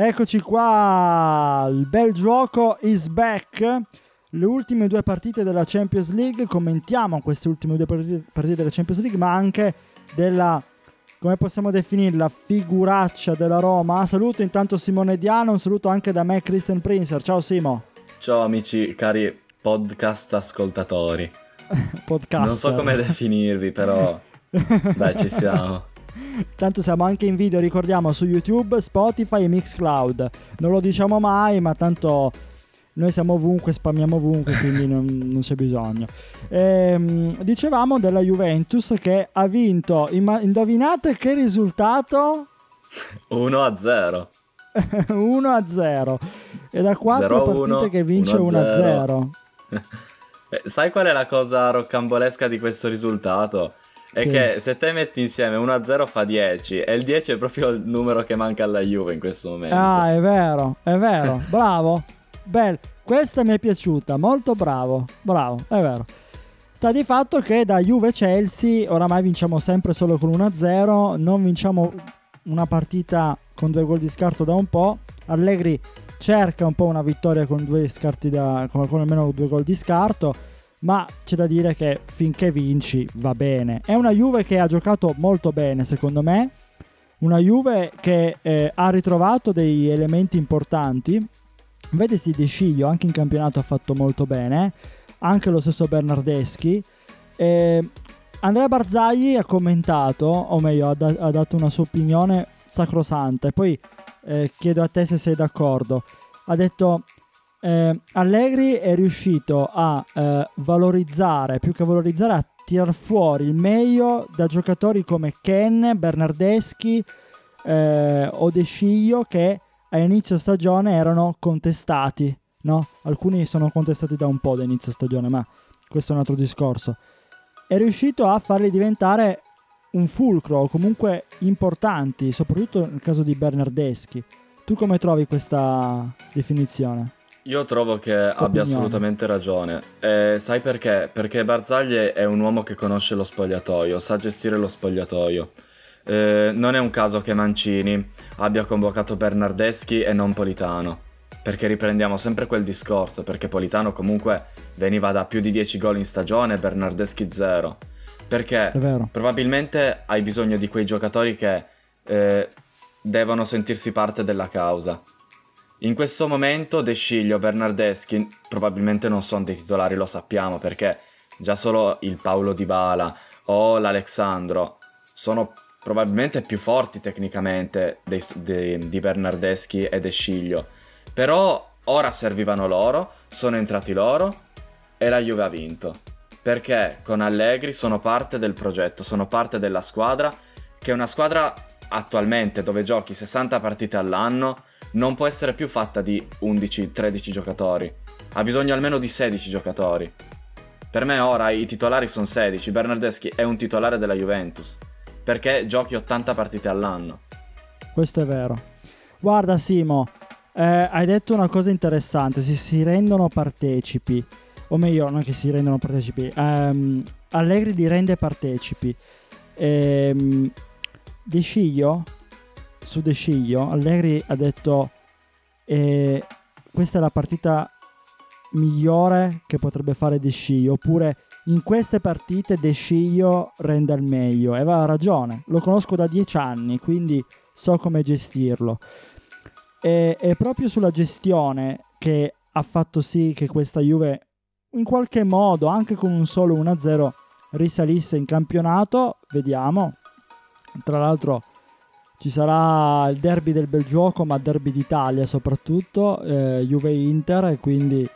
Eccoci qua, il bel gioco is back. Le ultime due partite della Champions League, commentiamo queste ultime due partite, della Champions League, ma anche della, come possiamo definirla, figuraccia della Roma. Saluto intanto Simone Diano, un saluto anche da me, Christian Prinzer. Ciao Simo. Ciao amici, cari podcast ascoltatori. Podcast. Non so come definirvi, però dai, ci siamo. Tanto siamo anche in video, ricordiamo, su YouTube, Spotify e Mixcloud. Non lo diciamo mai, ma tanto noi siamo ovunque, spammiamo ovunque, quindi non, non c'è bisogno. Ehm, dicevamo della Juventus che ha vinto, indovinate che risultato? 1 a 0. 1 a 0. E da 4 partite che vince 1 a 0. Eh, sai qual è la cosa roccambolesca di questo risultato? È sì. che se te metti insieme 1-0 fa 10 e il 10 è proprio il numero che manca alla Juve in questo momento. Ah, è vero, è vero. Bravo. Bello. Questa mi è piaciuta, molto bravo. Bravo, è vero. Sta di fatto che da Juve-Chelsea oramai vinciamo sempre solo con 1-0, non vinciamo una partita con due gol di scarto da un po'. Allegri cerca un po' una vittoria con due scarti da, con, con almeno due gol di scarto ma c'è da dire che finché vinci va bene. È una Juve che ha giocato molto bene, secondo me. Una Juve che eh, ha ritrovato dei elementi importanti. Vedesi De Sciglio anche in campionato ha fatto molto bene, anche lo stesso Bernardeschi. Eh, Andrea Barzagli ha commentato, o meglio, ha, da- ha, dato una sua opinione sacrosanta. E poi eh, chiedo a te se sei d'accordo. Ha detto eh, Allegri è riuscito a eh, valorizzare, più che valorizzare, a tirar fuori il meglio da giocatori come Ken, Bernardeschi eh, o De Sciglio che a inizio stagione erano contestati. No? Alcuni sono contestati da un po' da inizio stagione, ma questo è un altro discorso. È riuscito a farli diventare un fulcro, comunque importanti, soprattutto nel caso di Bernardeschi. Tu come trovi questa definizione? Io trovo che abbia assolutamente ragione. E sai perché? Perché Barzagli è un uomo che conosce lo spogliatoio, sa gestire lo spogliatoio. Eh, non è un caso che Mancini abbia convocato Bernardeschi e non Politano. Perché riprendiamo sempre quel discorso, perché Politano comunque veniva da più di 10 gol in stagione e Bernardeschi 0. Perché probabilmente hai bisogno di quei giocatori che eh, devono sentirsi parte della causa in questo momento De Sciglio, Bernardeschi probabilmente non sono dei titolari, lo sappiamo, perché già solo il Paolo Di Bala o l'Alexandro sono probabilmente più forti tecnicamente dei, dei, di Bernardeschi e De Sciglio. Però ora servivano loro, sono entrati loro e la Juve ha vinto. Perché con Allegri sono parte del progetto, sono parte della squadra, che è una squadra attualmente dove giochi 60 partite all'anno non può essere più fatta di 11-13 giocatori. Ha bisogno almeno di 16 giocatori. Per me ora i titolari sono 16. Bernardeschi è un titolare della Juventus. Perché giochi 80 partite all'anno. Questo è vero. Guarda Simo, eh, hai detto una cosa interessante. Si, si rendono partecipi. O meglio, non che si rendono partecipi. Um, Allegri li rende partecipi. Ehm, De Sciglio su De Sciglio, Allegri ha detto eh, questa è la partita migliore che potrebbe fare De Sciglio, oppure in queste partite De Sciglio rende al meglio. E aveva ragione, lo conosco da dieci anni, quindi so come gestirlo. E, è proprio sulla gestione che ha fatto sì che questa Juve in qualche modo, anche con un solo 1-0, risalisse in campionato. Vediamo. Tra l'altro ci sarà il derby del bel gioco, ma derby d'Italia soprattutto, eh, Juve-Inter, e quindi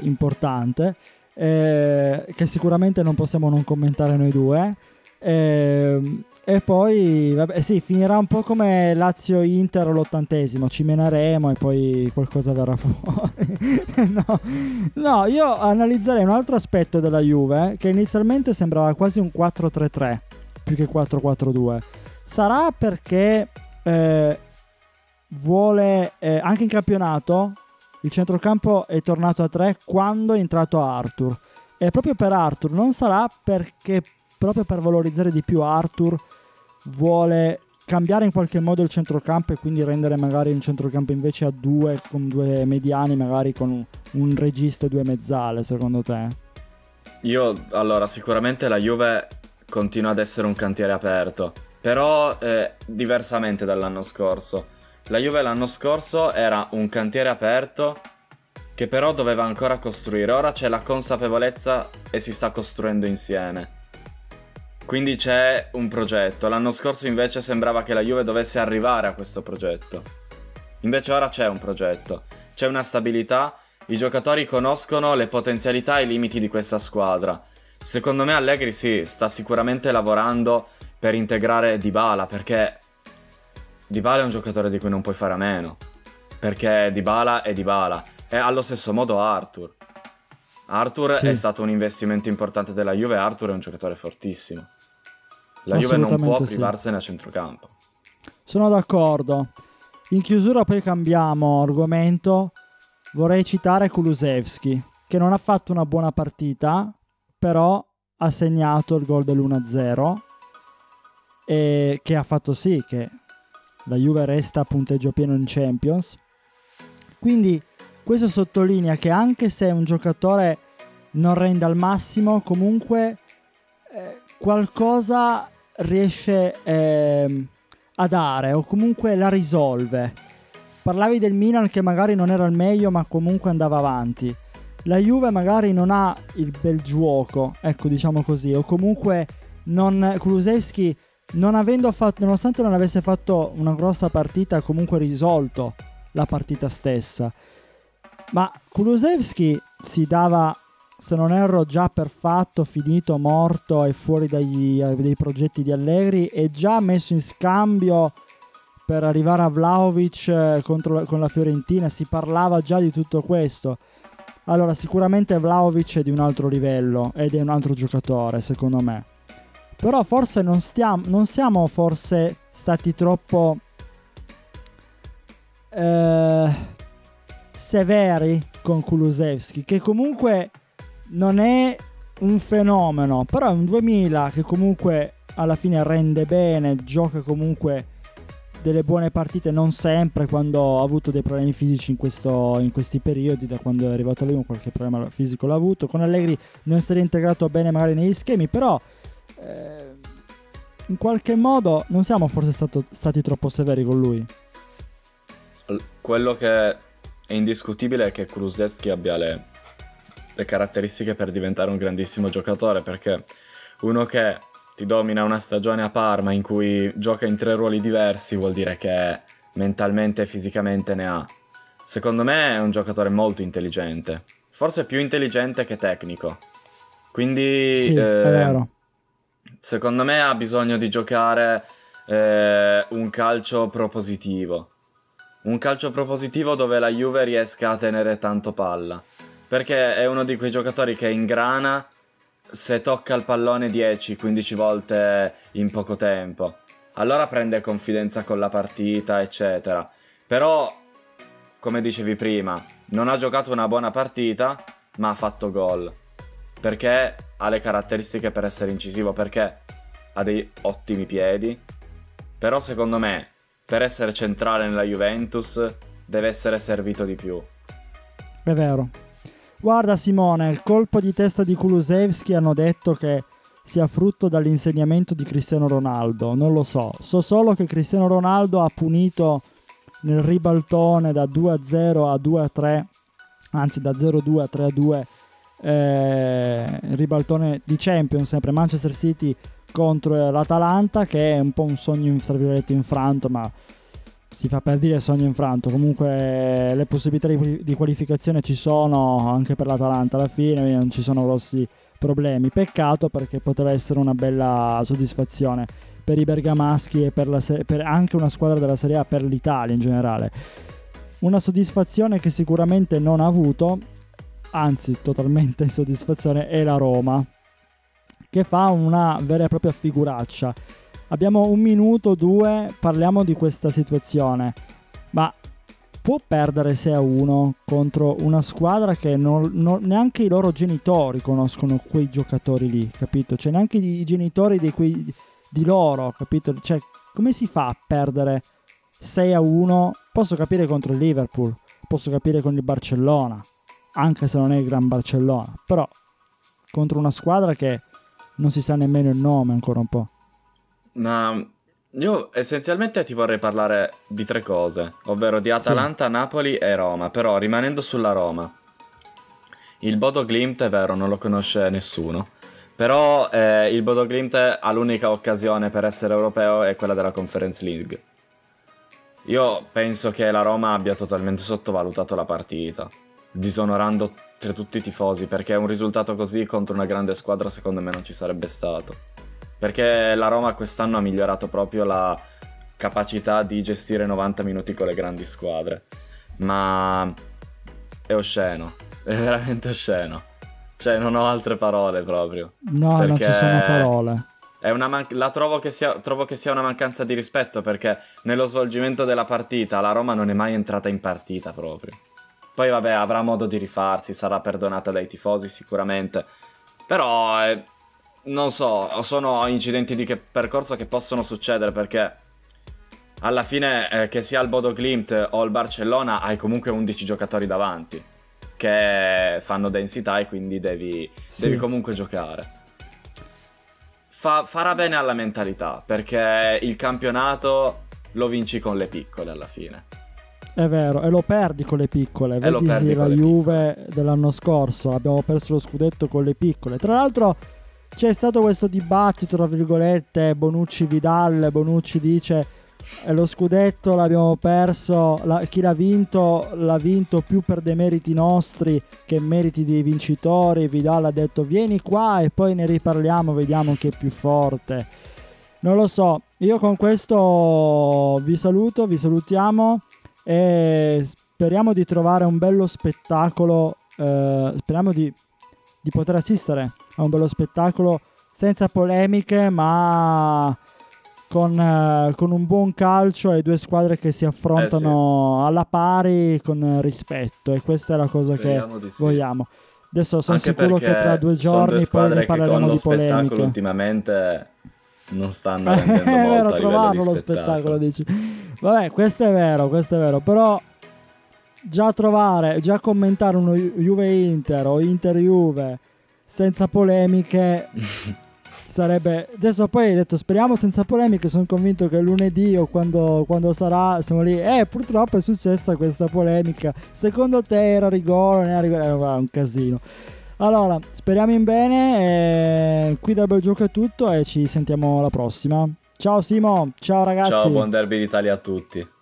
importante, eh, che sicuramente non possiamo non commentare noi due. Eh, e poi, vabbè, sì, finirà un po' come Lazio-Inter all'ottantesimo, ci meneremo e poi qualcosa verrà fuori. no. no, io analizzerei un altro aspetto della Juve, che inizialmente sembrava quasi un 4-3-3, più che 4-4-2 Sarà perché eh, vuole eh, anche in campionato il centrocampo è tornato a 3 quando è entrato Arthur. E proprio per Arthur non sarà perché proprio per valorizzare di più Arthur vuole cambiare in qualche modo il centrocampo e quindi rendere magari un centrocampo invece a due con due mediani, magari con un regista e due mezzale, secondo te? Io allora sicuramente la Juve continua ad essere un cantiere aperto, però eh, diversamente dall'anno scorso. La Juve l'anno scorso era un cantiere aperto che però doveva ancora costruire. Ora c'è la consapevolezza e si sta costruendo insieme. Quindi c'è un progetto. L'anno scorso invece sembrava che la Juve dovesse arrivare a questo progetto. Invece ora c'è un progetto, c'è una stabilità, i giocatori conoscono le potenzialità e i limiti di questa squadra. Secondo me Allegri sì, sta sicuramente lavorando per integrare Dybala perché Dybala è un giocatore di cui non puoi fare a meno. Perché Dybala è Dybala. E allo stesso modo Arthur. Arthur sì. è stato un investimento importante della Juve, Arthur è un giocatore fortissimo. La Juve non può privarsene sì. a centrocampo. Sono d'accordo. In chiusura poi cambiamo argomento. Vorrei citare Kulusevski, che non ha fatto una buona partita, però ha segnato il gol dell'1-0 e che ha fatto sì che la Juve resta a punteggio pieno in Champions. Quindi questo sottolinea che anche se un giocatore non rende al massimo, comunque eh, qualcosa riesce eh, a dare o comunque la risolve. Parlavi del Milan che magari non era il meglio ma comunque andava avanti. La Juve magari non ha il bel gioco, ecco diciamo così, o comunque non, Kulusevski non avendo fatto, nonostante non avesse fatto una grossa partita, ha comunque risolto la partita stessa. Ma Kulusevski si dava, se non erro, già per fatto, finito, morto e fuori dai, dai progetti di Allegri e già messo in scambio per arrivare a Vlaovic eh, contro, con la Fiorentina. Si parlava già di tutto questo. Allora, sicuramente Vlaovic è di un altro livello ed è un altro giocatore, secondo me. Però forse non, stiamo, non siamo forse stati troppo... Eh, severi con Kulusevski, che comunque non è un fenomeno, però è un 2000 che comunque alla fine rende bene, gioca comunque delle buone partite, non sempre quando ha avuto dei problemi fisici in, questo, in questi periodi, da quando è arrivato lui qualche problema fisico l'ha avuto, con Allegri non si è integrato bene magari negli schemi, però eh, in qualche modo non siamo forse stato, stati troppo severi con lui. Quello che è indiscutibile che Kulusevski abbia le, le caratteristiche per diventare un grandissimo giocatore perché uno che ti domina una stagione a Parma in cui gioca in tre ruoli diversi vuol dire che mentalmente e fisicamente ne ha. Secondo me è un giocatore molto intelligente, forse più intelligente che tecnico. Quindi sì, eh, secondo me ha bisogno di giocare eh, un calcio propositivo un calcio propositivo dove la Juve riesca a tenere tanto palla. Perché è uno di quei giocatori che ingrana se tocca il pallone 10-15 volte in poco tempo. Allora prende confidenza con la partita, eccetera. Però, come dicevi prima, non ha giocato una buona partita, ma ha fatto gol. Perché ha le caratteristiche per essere incisivo, perché ha dei ottimi piedi. Però secondo me per essere centrale nella Juventus deve essere servito di più. È vero. Guarda Simone, il colpo di testa di Kulusevski hanno detto che sia frutto dall'insegnamento di Cristiano Ronaldo, non lo so. So solo che Cristiano Ronaldo ha punito nel ribaltone da 2-0 a 2-3, anzi da 0-2 a 3-2, eh, ribaltone di Champions, sempre Manchester City contro l'Atalanta che è un po' un sogno infranto ma si fa per dire sogno infranto. Comunque le possibilità di qualificazione ci sono anche per l'Atalanta alla fine non ci sono grossi problemi. Peccato perché poteva essere una bella soddisfazione per i bergamaschi e per, la, per anche una squadra della Serie A per l'Italia in generale. Una soddisfazione che sicuramente non ha avuto anzi totalmente insoddisfazione è la Roma che fa una vera e propria figuraccia. Abbiamo un minuto, due, parliamo di questa situazione. Ma può perdere 6 a 1 contro una squadra che non, non, neanche i loro genitori conoscono quei giocatori lì, capito? Cioè neanche i, genitori di, quei, di loro, capito? Cioè come si fa a perdere 6 a 1? Posso capire contro il Liverpool, posso capire con il Barcellona, anche se non è il Gran Barcellona, però contro una squadra che non si sa nemmeno il nome ancora un po'. Ma io essenzialmente ti vorrei parlare di tre cose, ovvero di Atalanta, sì. Napoli e Roma, però rimanendo sulla Roma. Il Bodo Glimt è vero, non lo conosce nessuno. Però eh, il Bodo Glimt ha l'unica occasione per essere europeo è quella della Conference League. Io penso che la Roma abbia totalmente sottovalutato la partita, disonorando tra tutti i tifosi, perché un risultato così contro una grande squadra secondo me non ci sarebbe stato. Perché la Roma quest'anno ha migliorato proprio la capacità di gestire 90 minuti con le grandi squadre. Ma è osceno, è veramente osceno. Cioè, non ho altre parole proprio. No, non ci sono parole. Man- la trovo che, sia, trovo che sia una mancanza di rispetto perché nello svolgimento della partita la Roma non è mai entrata in partita proprio. Poi vabbè, avrà modo di rifarsi, sarà perdonata dai tifosi sicuramente. Però, eh, non so, sono incidenti di che percorso che possono succedere perché alla fine eh, che sia il Bodo Glimt o il Barcellona hai comunque 11 giocatori davanti che fanno densità e quindi devi, sì. devi comunque giocare. Fa, farà bene alla mentalità perché il campionato lo vinci con le piccole alla fine. È vero, e lo perdi con le piccole. Vedi la Juve piccole. dell'anno scorso, abbiamo perso lo scudetto con le piccole. Tra l'altro c'è stato questo dibattito, tra virgolette, Bonucci-Vidal, Bonucci dice lo scudetto l'abbiamo perso, la, chi l'ha vinto l'ha vinto più per dei meriti nostri che meriti dei vincitori. Vidal ha detto vieni qua e poi ne riparliamo, vediamo chi è più forte. Non lo so, io con questo vi saluto, vi salutiamo e speriamo di trovare un bello spettacolo, eh, speriamo di, di poter assistere a un bello spettacolo senza polemiche ma con, eh, con, un buon calcio e due squadre che si affrontano eh sì. alla pari con rispetto e questa è la cosa Speriamo che vogliamo. Adesso sono Anche sicuro che tra due giorni due poi ne parleremo di polemiche. ultimamente non stanno rendendo molto vero, a trovarlo lo spettacolo. dici. Vabbè, questo è vero, questo è vero, però già trovare, già commentare uno Juve Inter o Inter Juve senza polemiche sarebbe adesso poi hai detto speriamo senza polemiche sono convinto che lunedì o quando, quando, sarà siamo lì. Eh purtroppo è successa questa polemica. Secondo te era rigore non era rigore? Era un casino allora speriamo in bene e qui da Bel Gioco è tutto e ci sentiamo alla prossima. Ciao Simo ciao ragazzi. Ciao buon derby d'Italia a tutti